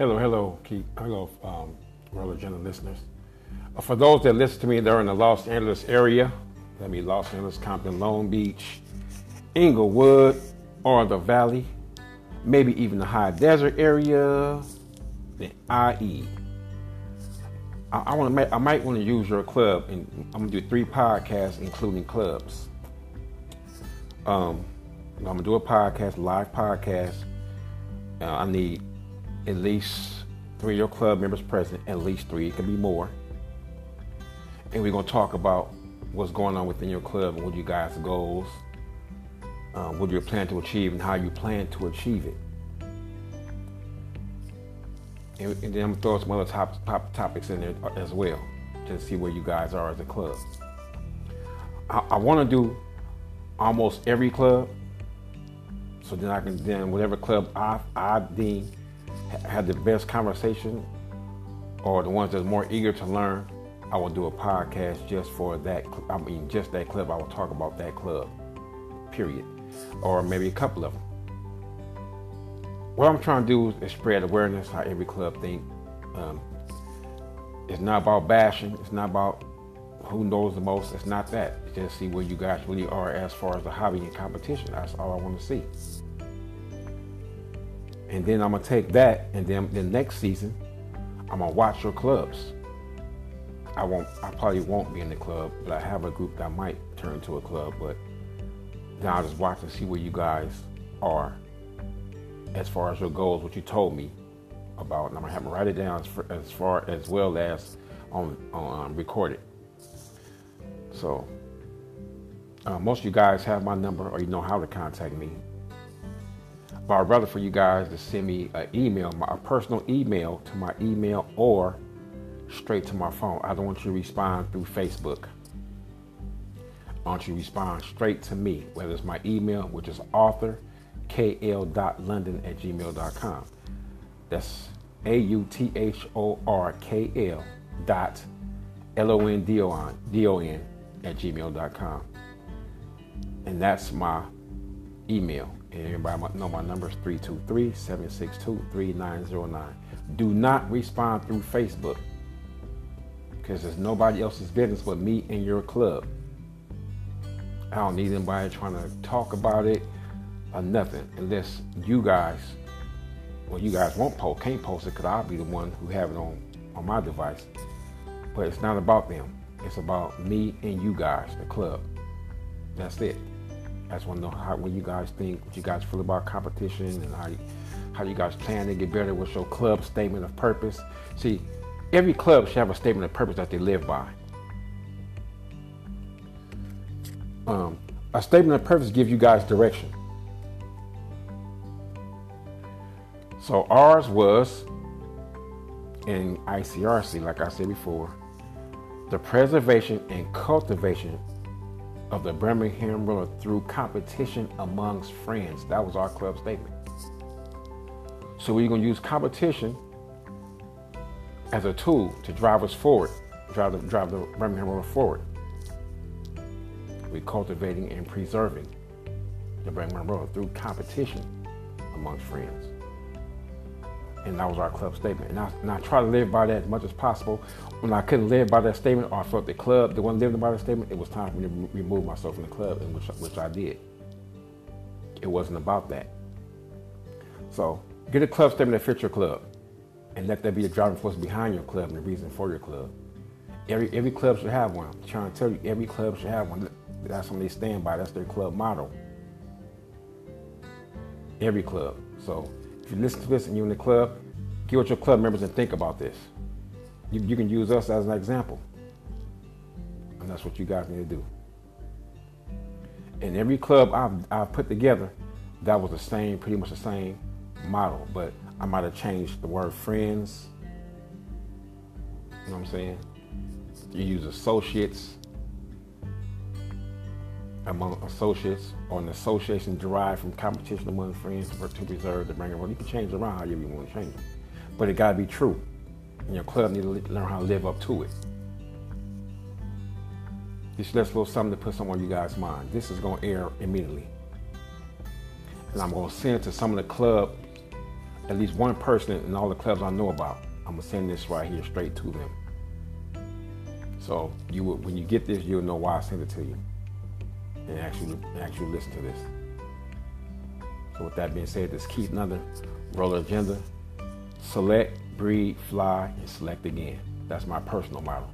Hello, hello, Keith. Hello, um, Roller Agenda listeners. Uh, for those that listen to me, they're in the Los Angeles area. That means Los Angeles, Compton, Long Beach, Inglewood, or the Valley, maybe even the High Desert area, the IE. I, I want to. I might want to use your club, and I'm gonna do three podcasts, including clubs. Um, I'm gonna do a podcast, live podcast. Uh, I need at least three of your club members present, at least three, it can be more. And we're going to talk about what's going on within your club and what you guys' goals, um, what you plan to achieve, and how you plan to achieve it. And, and then I'm going to throw some other top, top topics in there as well to see where you guys are as a club. I, I want to do almost every club so then I can then whatever club I, I deem had the best conversation or the ones that's more eager to learn, I will do a podcast just for that. I mean, just that club. I will talk about that club, period, or maybe a couple of them. What I'm trying to do is spread awareness. How every club think. Um, it's not about bashing. It's not about who knows the most. It's not that. It's just see where you guys really are as far as the hobby and competition. That's all I want to see. And then I'm gonna take that, and then the next season, I'm gonna watch your clubs. I won't. I probably won't be in the club, but I have a group that might turn to a club. But now I'll just watch and see where you guys are as far as your goals, what you told me about, and I'm gonna have to write it down as, as far as well as on on um, record it. So uh, most of you guys have my number, or you know how to contact me. But I'd rather for you guys to send me an email, my, a personal email to my email or straight to my phone. I don't want you to respond through Facebook. I want you to respond straight to me, whether it's my email, which is authorkl.london at gmail.com. That's A U T H O R K L dot L O N D O N at gmail.com. And that's my email. Everybody know my number is 323 762 3909. Do not respond through Facebook because it's nobody else's business but me and your club. I don't need anybody trying to talk about it or nothing unless you guys, well, you guys won't post, can't post it because I'll be the one who have it on, on my device. But it's not about them. It's about me and you guys, the club. That's it. I just want to know how, what you guys think, what you guys feel about competition, and how you, how you guys plan to get better. What's your club statement of purpose? See, every club should have a statement of purpose that they live by. Um, a statement of purpose gives you guys direction. So ours was in ICRC, like I said before, the preservation and cultivation of the Birmingham Roller through competition amongst friends. That was our club statement. So we're going to use competition as a tool to drive us forward, drive the, drive the Birmingham Roller forward. We're cultivating and preserving the Birmingham Roller through competition amongst friends. And that was our club statement. And I, and I try to live by that as much as possible. When I couldn't live by that statement, or I felt the club, the one living by that statement, it was time for me to remove myself from the club, which, which I did. It wasn't about that. So get a club statement that fits your club. And let that be the driving force behind your club and the reason for your club. Every every club should have one. I'm trying to tell you, every club should have one. That's something they stand by. That's their club motto. Every club. So you listen to this and you're in the club, get with your club members and think about this. You, you can use us as an example. And that's what you guys need to do. In every club I've, I've put together, that was the same, pretty much the same model, but I might have changed the word friends. You know what I'm saying? You use associates, among associates or an association derived from competition among friends to preserve the bring You can change around however you want to change it. But it got to be true. And your club need to learn how to live up to it. This let's little something to put some on you guys' mind. This is going to air immediately. And I'm going to send it to some of the club at least one person in all the clubs I know about. I'm gonna send this right here straight to them. So you will, when you get this, you'll know why I sent it to you, and actually actually listen to this. So with that being said, this Keith Nuther roller agenda. Select, breed, fly, and select again. That's my personal model.